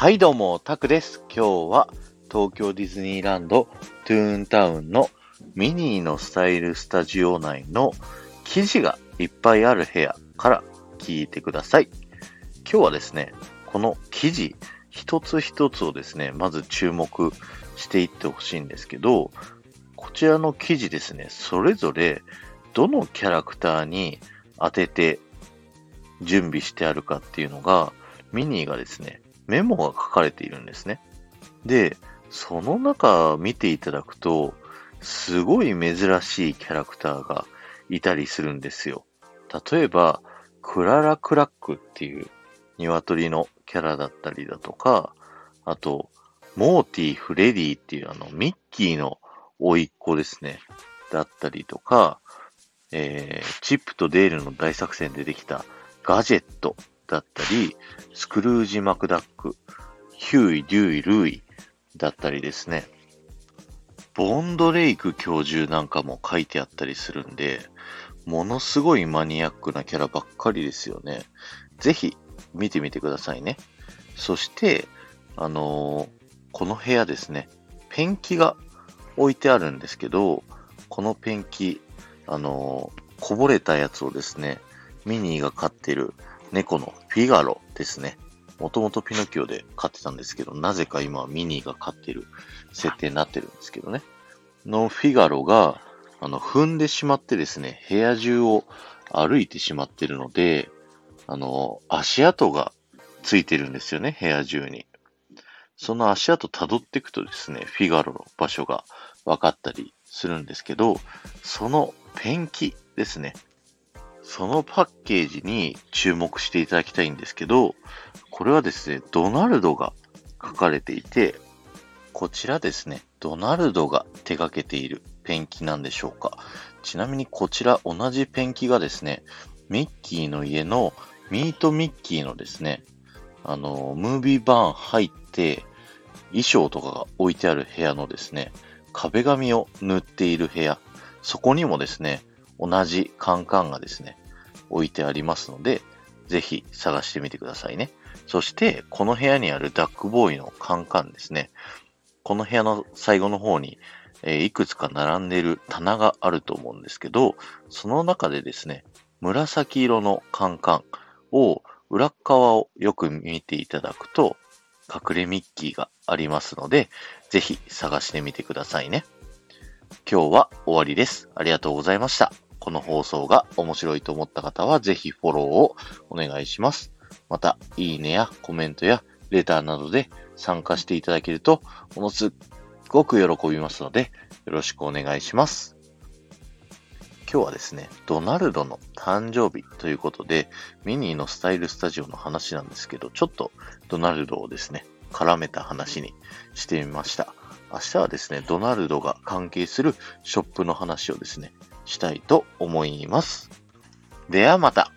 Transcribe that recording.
はいどうも、タクです。今日は東京ディズニーランドトゥーンタウンのミニーのスタイルスタジオ内の記事がいっぱいある部屋から聞いてください。今日はですね、この記事一つ一つをですね、まず注目していってほしいんですけど、こちらの記事ですね、それぞれどのキャラクターに当てて準備してあるかっていうのが、ミニーがですね、メモが書かれているんですね。で、その中見ていただくと、すごい珍しいキャラクターがいたりするんですよ。例えば、クララクラックっていう鶏のキャラだったりだとか、あと、モーティ・フレディっていうあの、ミッキーの甥っ子ですね。だったりとか、えー、チップとデールの大作戦でできたガジェットだったり、スクルージ・マクダック、ヒューイ・デューイ・ルーイだったりですね。ボンドレイク教授なんかも書いてあったりするんで、ものすごいマニアックなキャラばっかりですよね。ぜひ見てみてくださいね。そして、あのーこの部屋ですね、ペンキが置いてあるんですけど、このペンキ、あのーこぼれたやつをですね、ミニーが飼ってる猫のフィガロですね。もともとピノキオで飼ってたんですけど、なぜか今はミニーが飼ってる設定になってるんですけどね。のフィガロが、あの、踏んでしまってですね、部屋中を歩いてしまってるので、あの、足跡がついてるんですよね、部屋中に。その足跡辿っていくとですね、フィガロの場所が分かったりするんですけど、そのペンキですね。そのパッケージに注目していただきたいんですけど、これはですね、ドナルドが書かれていて、こちらですね、ドナルドが手掛けているペンキなんでしょうか。ちなみにこちら同じペンキがですね、ミッキーの家のミートミッキーのですね、あの、ムービーバーン入って、衣装とかが置いてある部屋のですね、壁紙を塗っている部屋、そこにもですね、同じカンカンがですね、置いてありますので、ぜひ探してみてくださいね。そして、この部屋にあるダックボーイのカンカンですね。この部屋の最後の方に、えーいくつか並んでいる棚があると思うんですけど、その中でですね、紫色のカンカンを裏側をよく見ていただくと、隠れミッキーがありますので、ぜひ探してみてくださいね。今日は終わりです。ありがとうございました。この放送が面白いと思った方は、ぜひフォローをお願いします。また、いいねやコメントやレターなどで参加していただけると、ものすごく喜びますので、よろしくお願いします。今日はですね、ドナルドの誕生日ということで、ミニーのスタイルスタジオの話なんですけど、ちょっとドナルドをですね、絡めた話にしてみました。明日はですね、ドナルドが関係するショップの話をですね、したいと思います。ではまた。